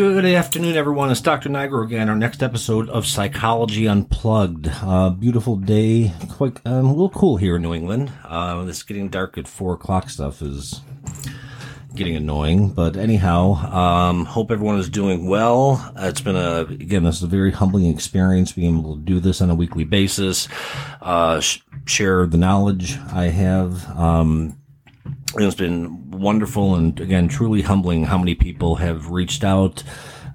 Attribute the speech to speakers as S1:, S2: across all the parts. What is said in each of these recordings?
S1: Good afternoon, everyone. It's Dr. Nigro again. Our next episode of Psychology Unplugged. Uh, beautiful day. Quite um, a little cool here in New England. Uh, it's getting dark at four o'clock. Stuff is getting annoying, but anyhow, um, hope everyone is doing well. Uh, it's been a again, this is a very humbling experience being able to do this on a weekly basis. Uh, sh- share the knowledge I have. Um, it's been wonderful and again truly humbling how many people have reached out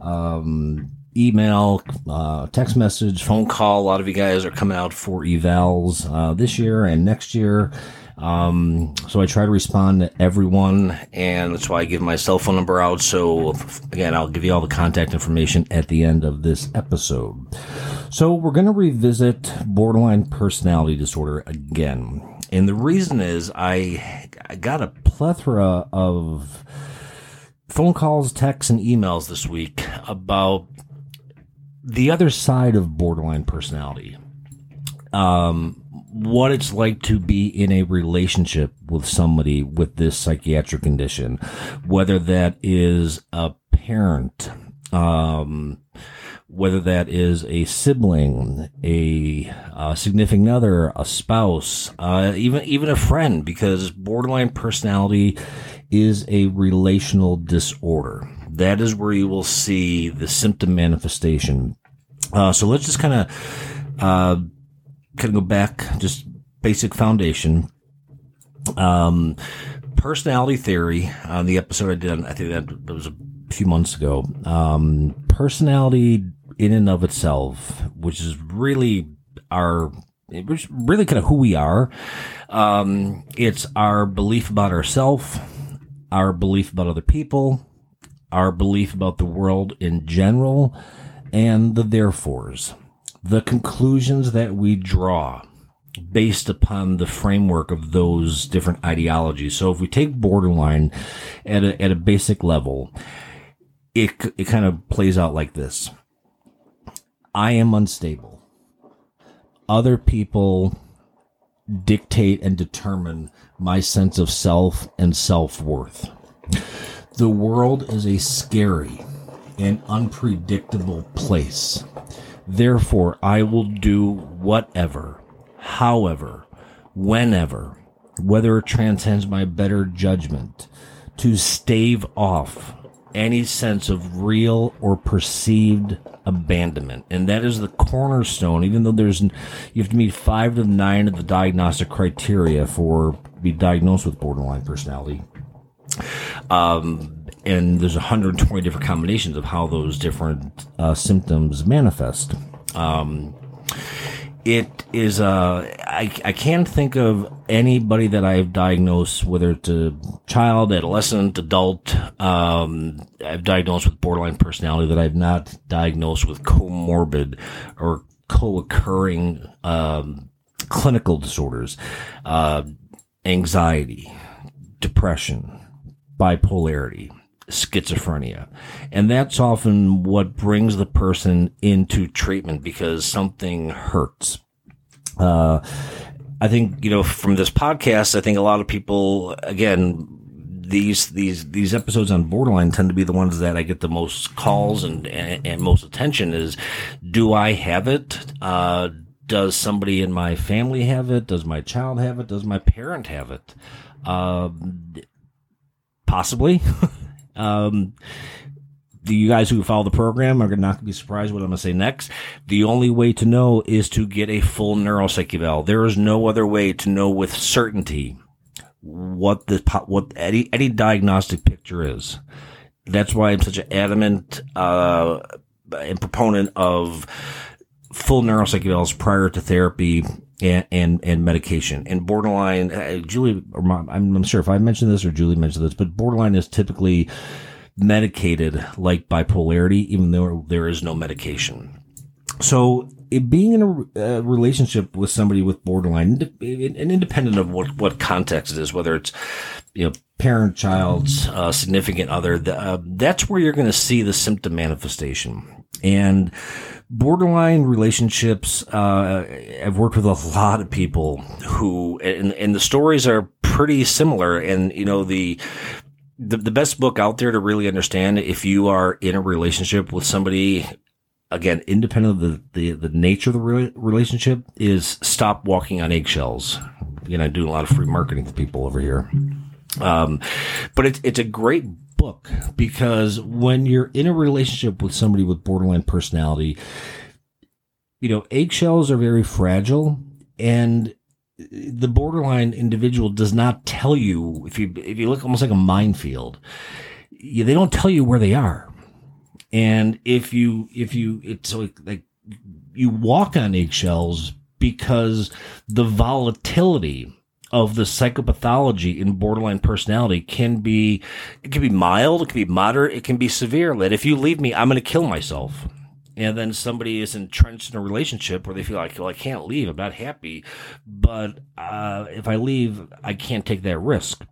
S1: um, email uh, text message phone call. A lot of you guys are coming out for evals uh, this year and next year um, so i try to respond to everyone and that's why i give my cell phone number out. So again i'll give you all the contact information at the end of this episode. So we're going to revisit borderline personality disorder again. And the reason is I, I got a plethora of phone calls, texts, and emails this week about the other side of borderline personality. Um, what it's like to be in a relationship with somebody with this psychiatric condition, whether that is a parent, um, whether that is a sibling, a, a significant other, a spouse, uh, even even a friend, because borderline personality is a relational disorder. That is where you will see the symptom manifestation. Uh, so let's just kind of uh, kind of go back, just basic foundation. Um, personality theory on the episode I did, I think that was a few months ago. Um, personality in and of itself, which is really our, which really kind of who we are. Um, it's our belief about ourselves, our belief about other people, our belief about the world in general, and the therefores, the conclusions that we draw based upon the framework of those different ideologies. So if we take borderline at a, at a basic level, it, it kind of plays out like this. I am unstable. Other people dictate and determine my sense of self and self worth. The world is a scary and unpredictable place. Therefore, I will do whatever, however, whenever, whether it transcends my better judgment, to stave off any sense of real or perceived abandonment. And that is the cornerstone, even though there's, you have to meet five to nine of the diagnostic criteria for be diagnosed with borderline personality. Um, and there's 120 different combinations of how those different uh, symptoms manifest. Um, it is uh I, I can't think of anybody that I've diagnosed, whether it's a child, adolescent, adult, um, I've diagnosed with borderline personality that I've not diagnosed with comorbid or co-occurring um, clinical disorders, uh, anxiety, depression, bipolarity, schizophrenia. And that's often what brings the person into treatment because something hurts. Uh, I think, you know, from this podcast, I think a lot of people, again, these, these, these episodes on borderline tend to be the ones that I get the most calls and, and, and most attention is, do I have it? Uh, does somebody in my family have it? Does my child have it? Does my parent have it? Um, possibly. Um, the you guys who follow the program are not going to be surprised what I'm going to say next. The only way to know is to get a full neuropsych eval. There is no other way to know with certainty what the what any any diagnostic picture is. That's why I'm such an adamant uh, and proponent of full neuropsych evals prior to therapy and, and, and medication. And borderline, uh, Julie, I'm, I'm sure if I mentioned this or Julie mentioned this, but borderline is typically medicated like bipolarity, even though there is no medication. So it, being in a, a, relationship with somebody with borderline, and independent of what, what context it is, whether it's, you know, parent, child, uh, significant other, the, uh, that's where you're going to see the symptom manifestation. And, borderline relationships, uh, I've worked with a lot of people who, and, and the stories are pretty similar. And, you know, the, the, the best book out there to really understand if you are in a relationship with somebody again independent of the the, the nature of the re- relationship is stop walking on eggshells you know doing a lot of free marketing for people over here um, but it's it's a great book because when you're in a relationship with somebody with borderline personality you know eggshells are very fragile and the borderline individual does not tell you if you if you look almost like a minefield. They don't tell you where they are, and if you if you it's like, like you walk on eggshells because the volatility of the psychopathology in borderline personality can be it can be mild, it can be moderate, it can be severe. That if you leave me, I'm going to kill myself and then somebody is entrenched in a relationship where they feel like, well, I can't leave. I'm not happy. But uh, if I leave, I can't take that risk.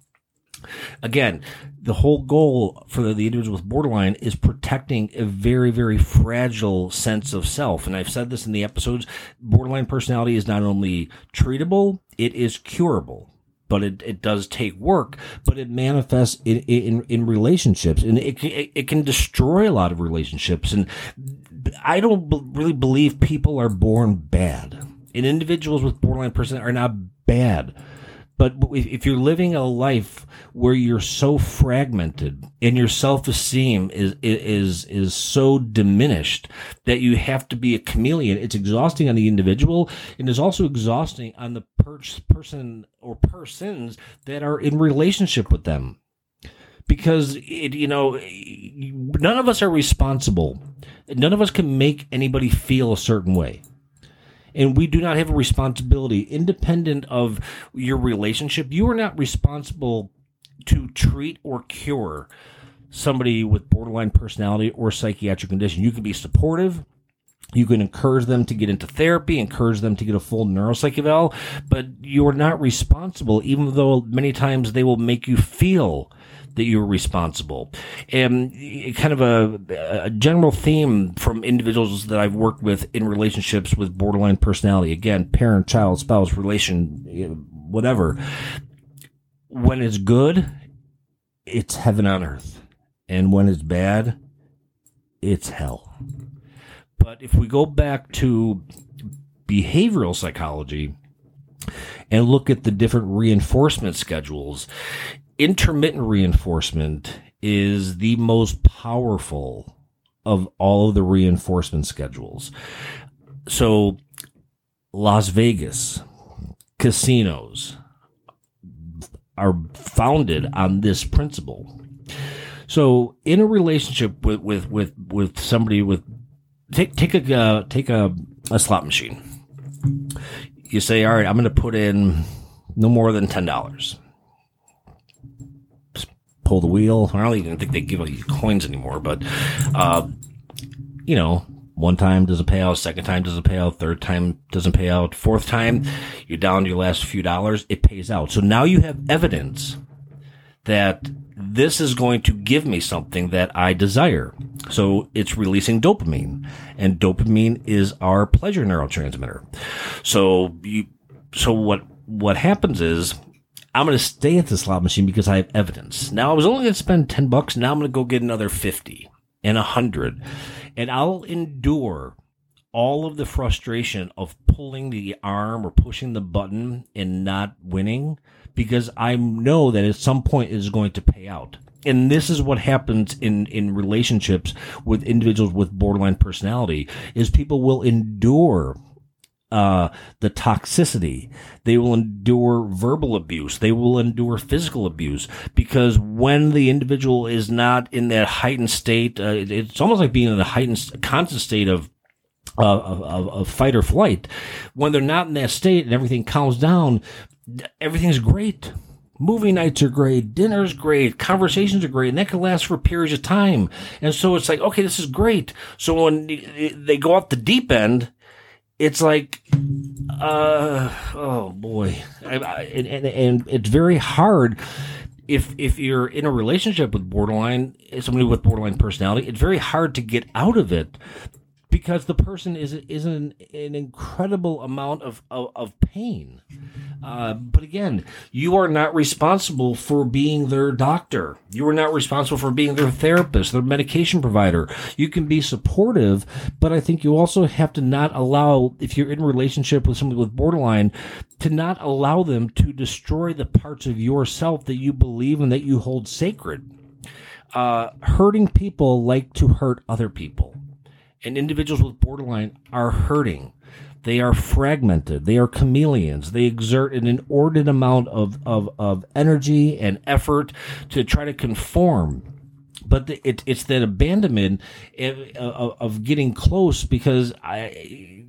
S1: Again, the whole goal for the, the individual with borderline is protecting a very, very fragile sense of self. And I've said this in the episodes borderline personality is not only treatable, it is curable but it, it does take work, but it manifests in, in, in relationships and it, it, it can destroy a lot of relationships. And I don't b- really believe people are born bad and individuals with borderline personality are not bad. But if you're living a life where you're so fragmented and your self-esteem is, is, is so diminished that you have to be a chameleon, it's exhausting on the individual and is also exhausting on the per- person or persons that are in relationship with them. Because it, you know, none of us are responsible. None of us can make anybody feel a certain way and we do not have a responsibility independent of your relationship. You are not responsible to treat or cure somebody with borderline personality or psychiatric condition. You can be supportive. You can encourage them to get into therapy, encourage them to get a full neuropsych eval, but you are not responsible, even though many times they will make you feel that you're responsible. And kind of a, a general theme from individuals that I've worked with in relationships with borderline personality. Again, parent, child, spouse, relation, whatever. When it's good, it's heaven on earth. And when it's bad, it's hell. But if we go back to behavioral psychology, and look at the different reinforcement schedules, intermittent reinforcement is the most powerful of all of the reinforcement schedules. So, Las Vegas casinos are founded on this principle. So, in a relationship with with with, with somebody with take take a uh, take a, a slot machine. You say, "All right, I'm going to put in no more than ten dollars." Pull the wheel. I don't even think they give you coins anymore, but, uh, you know, one time doesn't pay out, second time doesn't pay out, third time doesn't pay out, fourth time you're down to your last few dollars, it pays out. So now you have evidence that this is going to give me something that I desire. So it's releasing dopamine and dopamine is our pleasure neurotransmitter. So you, so what, what happens is I'm going to stay at the slot machine because I have evidence. Now I was only going to spend 10 bucks. Now I'm going to go get another 50 and 100 and I'll endure all of the frustration of pulling the arm or pushing the button and not winning because I know that at some point it is going to pay out. And this is what happens in, in relationships with individuals with borderline personality is people will endure uh, the toxicity. They will endure verbal abuse. They will endure physical abuse because when the individual is not in that heightened state, uh, it's almost like being in a heightened, constant state of uh, of, of, fight or flight. When they're not in that state and everything calms down, everything's great. Movie nights are great, dinner's great, conversations are great, and that can last for periods of time. And so it's like, okay, this is great. So when they go off the deep end, it's like, uh, oh boy, I, I, and, and it's very hard if if you're in a relationship with borderline somebody with borderline personality. It's very hard to get out of it because the person is is an, an incredible amount of of, of pain. Uh, but again, you are not responsible for being their doctor. You are not responsible for being their therapist, their medication provider. You can be supportive, but I think you also have to not allow, if you're in a relationship with somebody with borderline, to not allow them to destroy the parts of yourself that you believe and that you hold sacred. Uh, hurting people like to hurt other people. And individuals with borderline are hurting. They are fragmented. They are chameleons. They exert an inordinate amount of, of, of energy and effort to try to conform. But the, it, it's that abandonment of, of, getting close because I,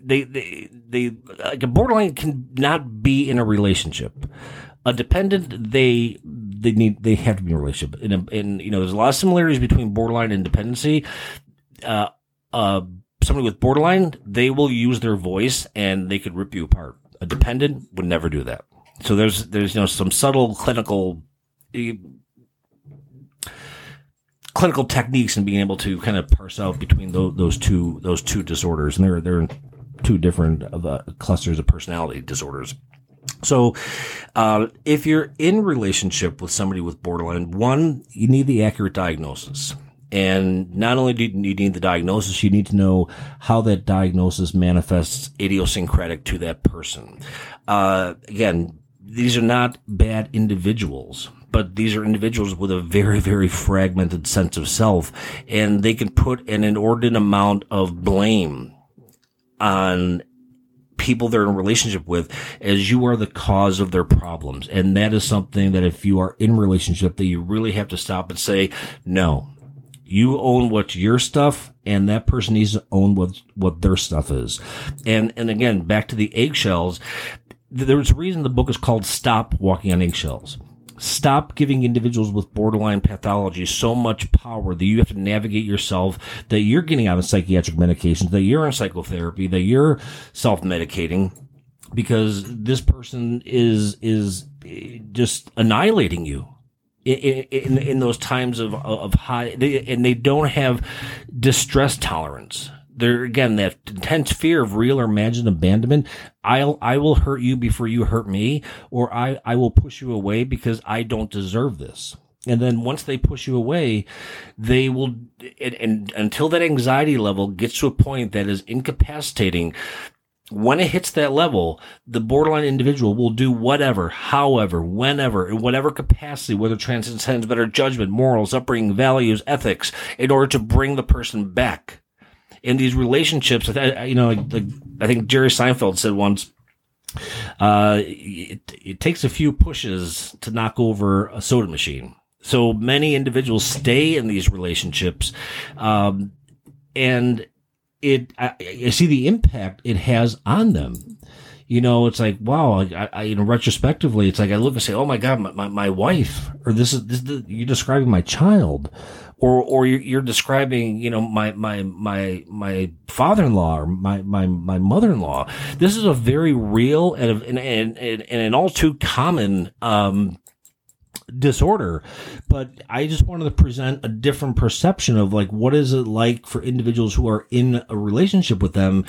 S1: they, they, they, like a borderline can not be in a relationship. A dependent, they, they need, they have to be in a relationship. And, and you know, there's a lot of similarities between borderline and dependency. Uh, uh, somebody with borderline, they will use their voice and they could rip you apart. A dependent would never do that. So there's there's you know some subtle clinical uh, clinical techniques in being able to kind of parse out between those, those two those two disorders, and they're they're two different of uh, clusters of personality disorders. So, uh, if you're in relationship with somebody with borderline, one, you need the accurate diagnosis. And not only do you need the diagnosis, you need to know how that diagnosis manifests idiosyncratic to that person. Uh, again, these are not bad individuals, but these are individuals with a very, very fragmented sense of self, and they can put an inordinate amount of blame on people they're in relationship with as you are the cause of their problems. And that is something that if you are in relationship that you really have to stop and say, no, you own what's your stuff and that person needs to own what, what their stuff is. And, and again, back to the eggshells, there's a reason the book is called Stop Walking on Eggshells. Stop giving individuals with borderline pathology so much power that you have to navigate yourself, that you're getting out of psychiatric medications, that you're in psychotherapy, that you're self-medicating because this person is, is eh, just annihilating you in, in, in those times of, of high, they, and they don't have distress tolerance. They're again that intense fear of real or imagined abandonment. I'll I will hurt you before you hurt me, or I I will push you away because I don't deserve this. And then once they push you away, they will, and, and until that anxiety level gets to a point that is incapacitating, when it hits that level, the borderline individual will do whatever, however, whenever, in whatever capacity, whether transcends better judgment, morals, upbringing, values, ethics, in order to bring the person back. In these relationships, you know, like, I think Jerry Seinfeld said once, uh, it, it takes a few pushes to knock over a soda machine. So many individuals stay in these relationships, um, and it I, I, see the impact it has on them. You know, it's like wow. I, I, you know, retrospectively, it's like I look and say, "Oh my God, my, my, my wife," or "This is this is you're describing my child," or or you're, you're describing, you know, my my my my father-in-law or my my my mother-in-law. This is a very real and and and, and, and an all too common um, disorder but i just wanted to present a different perception of like what is it like for individuals who are in a relationship with them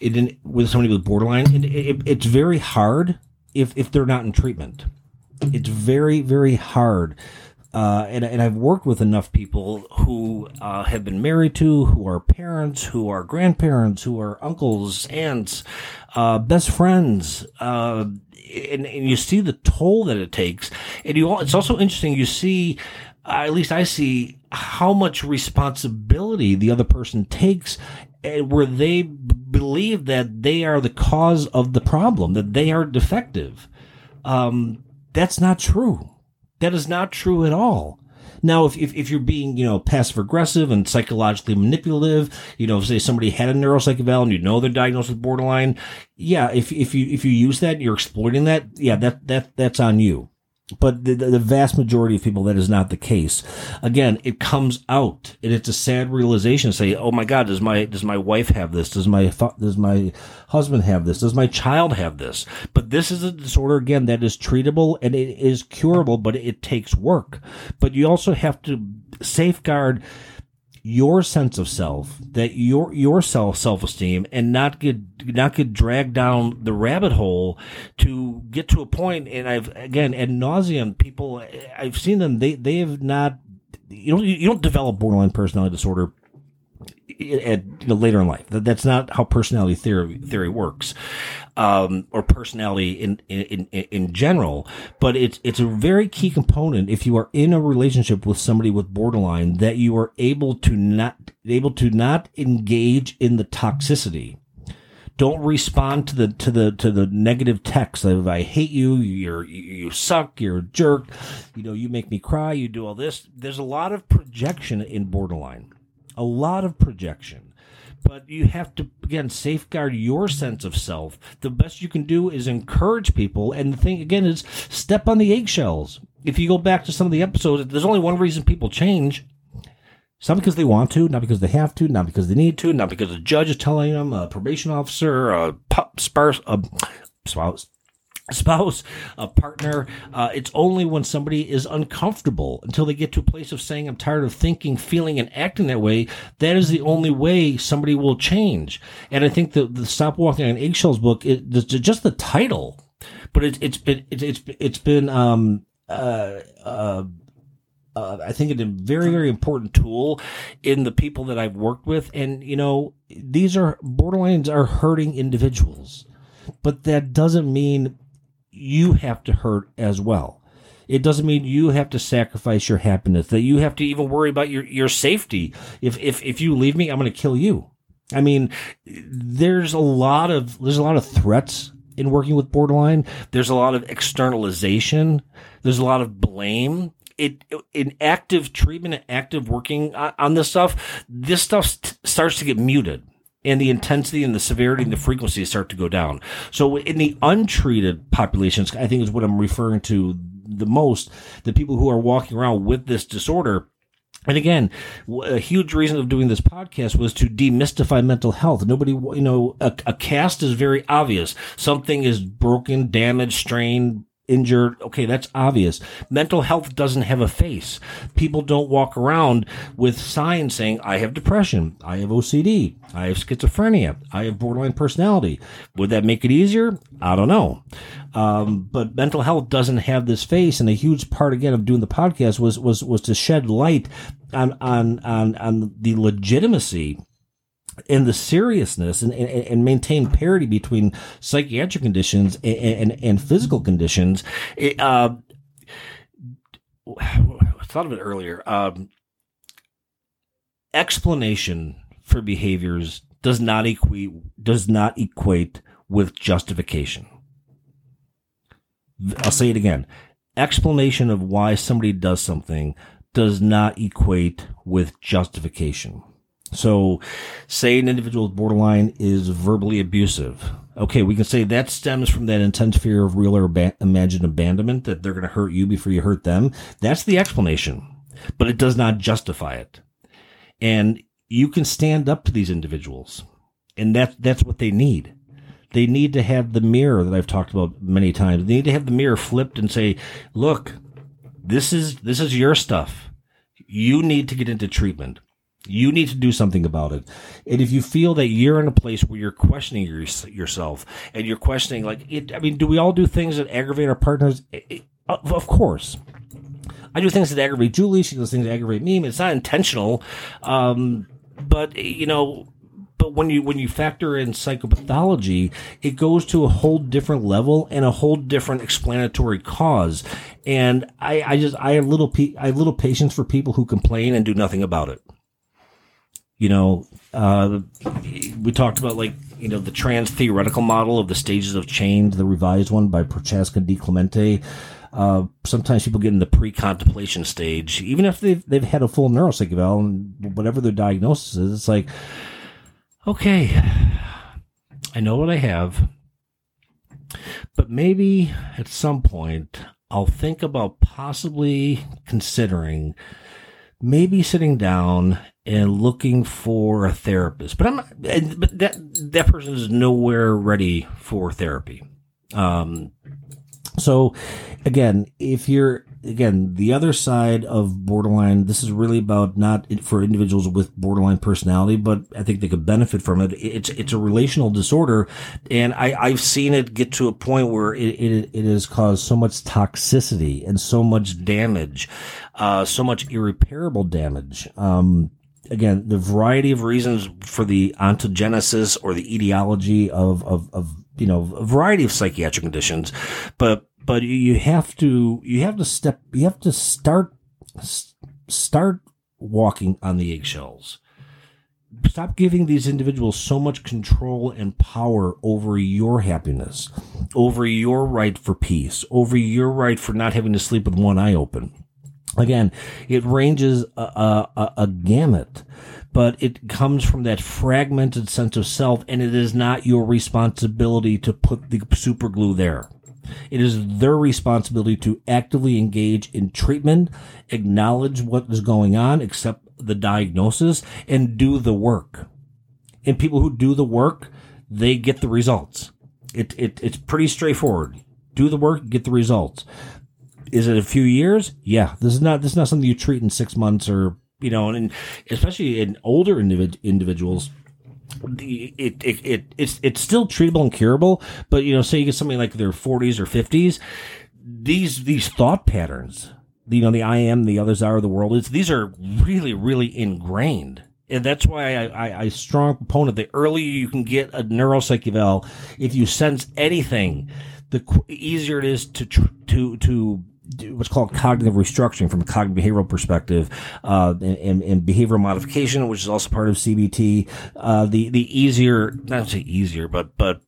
S1: in, with somebody with borderline it, it, it's very hard if if they're not in treatment. It's very very hard uh, and, and I've worked with enough people who uh, have been married to, who are parents, who are grandparents, who are uncles, aunts, uh, best friends, uh, and, and you see the toll that it takes. And you, it's also interesting. You see, uh, at least I see how much responsibility the other person takes and where they believe that they are the cause of the problem, that they are defective. Um, that's not true. That is not true at all. Now, if, if, if, you're being, you know, passive aggressive and psychologically manipulative, you know, say somebody had a neuropsych eval and you know they're diagnosed with borderline, yeah, if, if you, if you use that, you're exploiting that, yeah, that, that, that's on you. But the, the, vast majority of people, that is not the case. Again, it comes out and it's a sad realization. To say, oh my God, does my, does my wife have this? Does my, does my husband have this? Does my child have this? But this is a disorder, again, that is treatable and it is curable, but it takes work. But you also have to safeguard your sense of self, that your your self self esteem, and not get not get dragged down the rabbit hole to get to a point. And I've again ad nauseum people. I've seen them. They they have not. You don't you don't develop borderline personality disorder at, you know, later in life. That, that's not how personality theory theory works, um, or personality in, in in in general. But it's it's a very key component if you are in a relationship with somebody with borderline that you are able to not able to not engage in the toxicity. Don't respond to the to the to the negative text of "I hate you," "You're you suck," "You're a jerk," you know, "You make me cry," "You do all this." There's a lot of projection in borderline a lot of projection. But you have to, again, safeguard your sense of self. The best you can do is encourage people. And the thing, again, is step on the eggshells. If you go back to some of the episodes, there's only one reason people change. It's not because they want to, not because they have to, not because they need to, not because a judge is telling them, a probation officer, a spouse, a spouse, spouse, a partner. Uh, it's only when somebody is uncomfortable until they get to a place of saying, I'm tired of thinking, feeling, and acting that way. That is the only way somebody will change. And I think the, the Stop Walking on Eggshells book, it, just the title, but it, it's been, it, it's, it's been, um, uh, uh, uh, I think it's a very, very important tool in the people that I've worked with. And, you know, these are borderlines are hurting individuals, but that doesn't mean you have to hurt as well. It doesn't mean you have to sacrifice your happiness, that you have to even worry about your, your safety. If, if, if you leave me, I'm going to kill you. I mean, there's a lot of, there's a lot of threats in working with borderline. There's a lot of externalization. There's a lot of blame. It, in active treatment active working uh, on this stuff, this stuff starts to get muted and the intensity and the severity and the frequency start to go down. So in the untreated populations, I think is what I'm referring to the most, the people who are walking around with this disorder. And again, a huge reason of doing this podcast was to demystify mental health. Nobody, you know, a, a cast is very obvious. Something is broken, damaged, strained, injured. Okay, that's obvious. Mental health doesn't have a face. People don't walk around with signs saying, I have depression, I have OCD, I have schizophrenia, I have borderline personality. Would that make it easier? I don't know. Um, but mental health doesn't have this face, and a huge part again of doing the podcast was was was to shed light on on on on the legitimacy and the seriousness and, and, and, maintain parity between psychiatric conditions and, and, and physical conditions. It, uh, I thought of it earlier. Um, explanation for behaviors does not equate does not equate with justification. I'll say it again. Explanation of why somebody does something does not equate with justification. So, say an individual with borderline is verbally abusive. Okay, we can say that stems from that intense fear of real or ba- imagined abandonment that they're going to hurt you before you hurt them. That's the explanation, but it does not justify it. And you can stand up to these individuals, and that that's what they need. They need to have the mirror that I've talked about many times. They need to have the mirror flipped and say, "Look, this is this is your stuff. You need to get into treatment." You need to do something about it. And if you feel that you're in a place where you're questioning your, yourself and you're questioning, like, it, I mean, do we all do things that aggravate our partners? It, it, of course. I do things that aggravate Julie. She does things that aggravate me. It's not intentional. Um, but, you know, but when you when you factor in psychopathology, it goes to a whole different level and a whole different explanatory cause. And I, I just I have little pe- I have little patience for people who complain and do nothing about it you know, uh, we talked about like, you know, the trans theoretical model of the stages of change, the revised one by Prochaska DiClemente. Uh, sometimes people get in the pre-contemplation stage, even if they've, they've had a full neuropsych eval and whatever their diagnosis is, it's like, okay, I know what I have, but maybe at some point I'll think about possibly considering maybe sitting down and looking for a therapist. But I'm not, but that that person is nowhere ready for therapy. Um, so again, if you're again, the other side of borderline, this is really about not for individuals with borderline personality, but I think they could benefit from it. It's, it's a relational disorder. And I, I've seen it get to a point where it, it, it has caused so much toxicity and so much damage, uh, so much irreparable damage. Um, again, the variety of reasons for the ontogenesis or the etiology of, of, of, you know, a variety of psychiatric conditions, but but you have to you have to step you have to start start walking on the eggshells. Stop giving these individuals so much control and power over your happiness over your right for peace over your right for not having to sleep with one eye open again it ranges a, a, a gamut but it comes from that fragmented sense of self and it is not your responsibility to put the super glue there it is their responsibility to actively engage in treatment, acknowledge what is going on, accept the diagnosis, and do the work. And people who do the work, they get the results. It, it, it's pretty straightforward. Do the work, get the results. Is it a few years? Yeah. This is not, this is not something you treat in six months or, you know, and especially in older individ- individuals, it, it, it, it's, it's still treatable and curable, but you know, say you get somebody like their 40s or 50s, these, these thought patterns, you know, the I am, the others are, the world is, these are really, really ingrained. And that's why I, I, I strong proponent. The earlier you can get a neuropsych eval, if you sense anything, the easier it is to to to what's called cognitive restructuring from a cognitive behavioral perspective, uh, and, and, behavioral modification, which is also part of CBT. Uh, the the easier, not to say easier, but but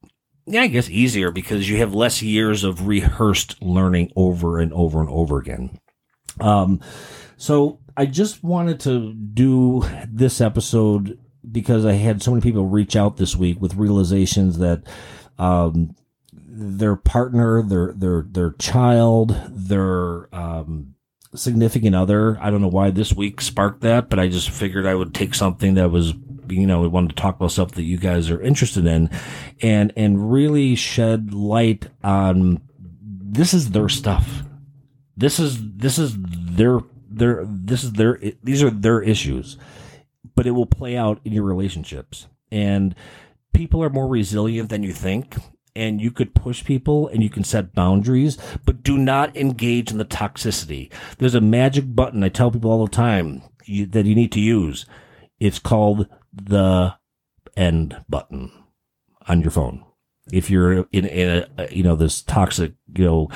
S1: yeah, I guess easier because you have less years of rehearsed learning over and over and over again. Um, so I just wanted to do this episode because I had so many people reach out this week with realizations that um, their partner, their their their child, their um, significant other. I don't know why this week sparked that, but I just figured I would take something that was you know we wanted to talk about stuff that you guys are interested in, and and really shed light on this is their stuff. This is this is their their this is their these are their issues, but it will play out in your relationships and people are more resilient than you think and you could push people and you can set boundaries, but do not engage in the toxicity. There's a magic button I tell people all the time you, that you need to use. It's called the end button on your phone. If you're in, in a, you know, this toxic, you know,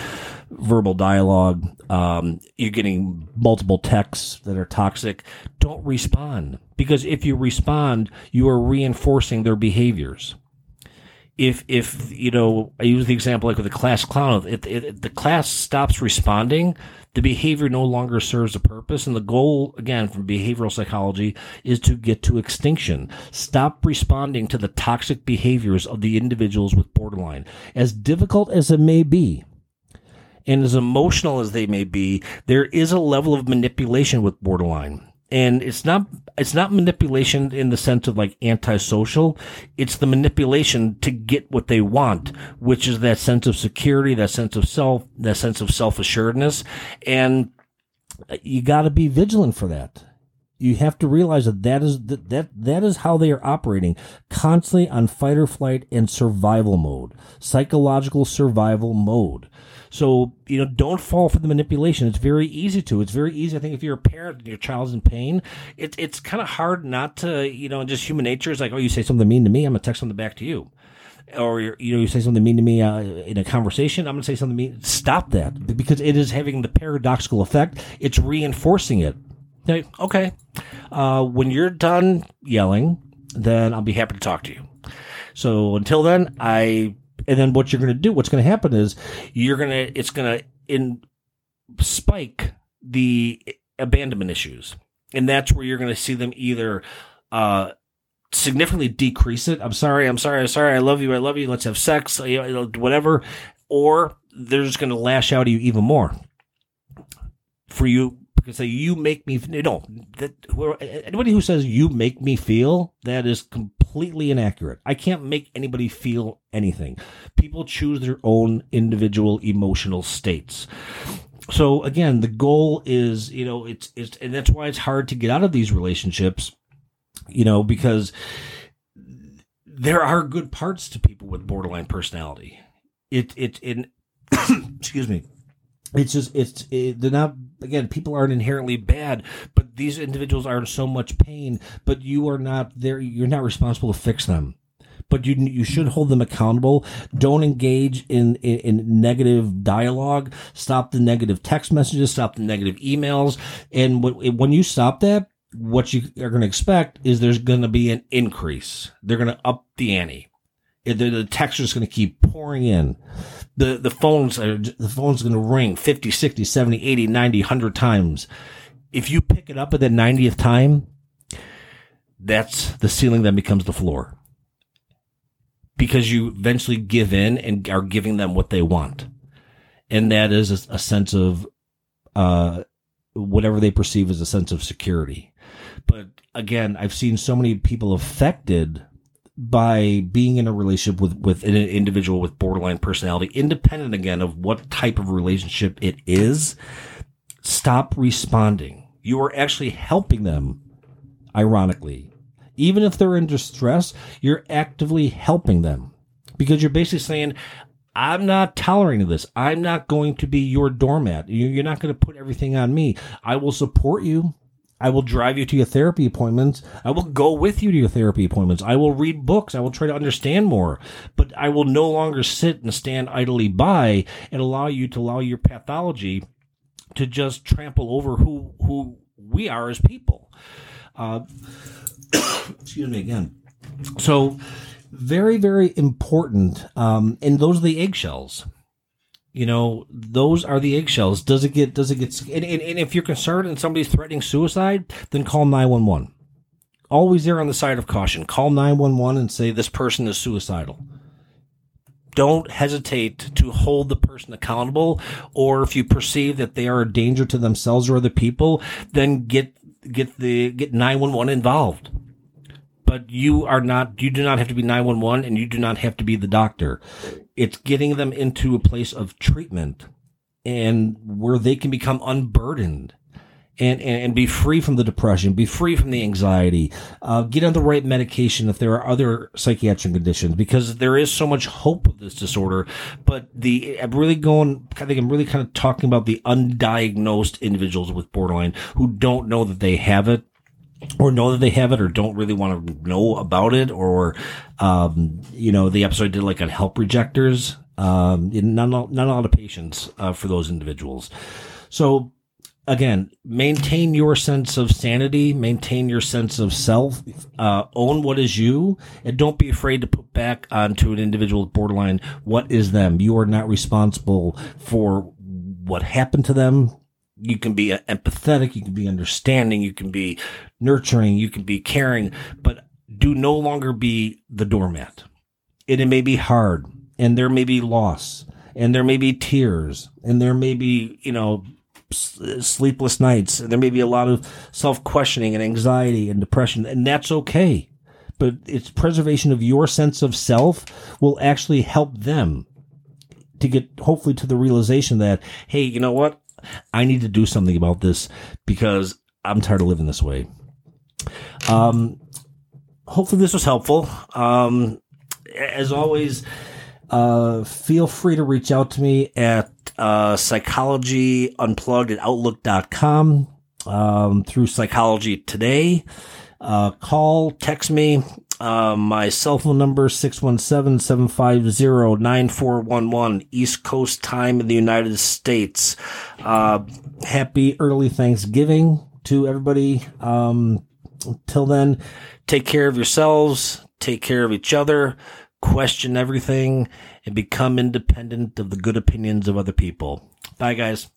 S1: verbal dialogue, um, you're getting multiple texts that are toxic, don't respond. Because if you respond, you are reinforcing their behaviors if if you know I use the example like with the class clown, if, if, the class stops responding, the behavior no longer serves a purpose, and the goal again from behavioral psychology is to get to extinction. Stop responding to the toxic behaviors of the individuals with borderline, as difficult as it may be. And as emotional as they may be, there is a level of manipulation with borderline and it's not it's not manipulation in the sense of like antisocial. It's the manipulation to get what they want which is that sense of security that sense of self that sense of self-assuredness. And you got to be vigilant for that. You have to realize that that is that, that that is how they are operating constantly on fight or flight and survival mode psychological survival mode so, you know, don't fall for the manipulation. It's very easy to. It's very easy. I think if you're a parent and your child's in pain, it, it's kind of hard not to, you know, just human nature is like, oh, you say something mean to me, I'm going to text something back to you. Or, you know, you say something mean to me uh, in a conversation, I'm going to say something mean. Stop that because it is having the paradoxical effect. It's reinforcing it. Okay. Uh, when you're done yelling, then I'll be happy to talk to you. So until then, I and then what you're going to do, what's going to happen is you're going to, it's going to in spike the abandonment issues. And that's where you're going to see them either, uh, significantly decrease it. I'm sorry. I'm sorry. I'm sorry. I love you. I love you. Let's have sex, whatever. Or they're just going to lash out at you even more for you because say you make me no that anybody who says you make me feel that is completely inaccurate. I can't make anybody feel anything. People choose their own individual emotional states. so again, the goal is, you know, it's, it's, and that's why it's hard to get out of these relationships, you know, because there are good parts to people with borderline personality. It, it, in, excuse me. It's just, it's, it, they're not, again, people aren't inherently bad, but these individuals are in so much pain, but you are not there. You're not responsible to fix them but you you should hold them accountable. Don't engage in, in, in negative dialogue. Stop the negative text messages. Stop the negative emails. And when you stop that, what you are going to expect is there's going to be an increase. They're going to up the ante. The, text is going to keep pouring in. The, the phones are, the phone's going to ring 50, 60, 70, 80, 90, 100 times. If you pick it up at the 90th time, that's the ceiling that becomes the floor because you eventually give in and are giving them what they want. And that is a, a sense of, uh, whatever they perceive as a sense of security. But again, I've seen so many people affected by being in a relationship with, with an individual with borderline personality, independent again of what type of relationship it is. Stop responding. You are actually helping them, ironically, even if they're in distress, you're actively helping them because you're basically saying, I'm not tolerating this. I'm not going to be your doormat. You're not going to put everything on me. I will support you. I will drive you to your therapy appointments. I will go with you to your therapy appointments. I will read books. I will try to understand more, but I will no longer sit and stand idly by and allow you to allow your pathology to just trample over who, who we are as people. Uh, excuse me again. So, very, very important. Um, and those are the eggshells. You know, those are the eggshells. Does it get, does it get, and, and, and if you're concerned and somebody's threatening suicide, then call 911. Always there on the side of caution. Call 911 and say this person is suicidal don't hesitate to hold the person accountable or if you perceive that they are a danger to themselves or other people then get get the get 911 involved but you are not you do not have to be 911 and you do not have to be the doctor it's getting them into a place of treatment and where they can become unburdened and, and, and be free from the depression, be free from the anxiety, uh, get on the right medication if there are other psychiatric conditions, because there is so much hope of this disorder. But the, I'm really going, I think I'm really kind of talking about the undiagnosed individuals with borderline who don't know that they have it or know that they have it or don't really want to know about it or um, you know the episode I did like on help rejectors um, not, not a lot of patience uh, for those individuals so again, maintain your sense of sanity, maintain your sense of self, uh, own what is you, and don't be afraid to put back onto an individual with borderline what is them. You are not responsible for what happened to them. You can be empathetic, you can be understanding, you can be nurturing, you can be caring, but do no longer be the doormat. And it may be hard, and there may be loss, and there may be tears, and there may be, you know, sleepless nights. There may be a lot of self questioning and anxiety and depression, and that's okay. But it's preservation of your sense of self will actually help them to get hopefully to the realization that, hey, you know what? I need to do something about this because I'm tired of living this way. Um, hopefully this was helpful. Um, as always, uh, feel free to reach out to me at uh, psychology unplugged at outlook.com, um, through psychology today. Uh, call, text me. Uh, my cell phone number 617-750-9411 East Coast time in the United States. Uh, happy early Thanksgiving to everybody. Um, until then, take care of yourselves, take care of each other question everything, and become independent of the good opinions of other people. Bye, guys.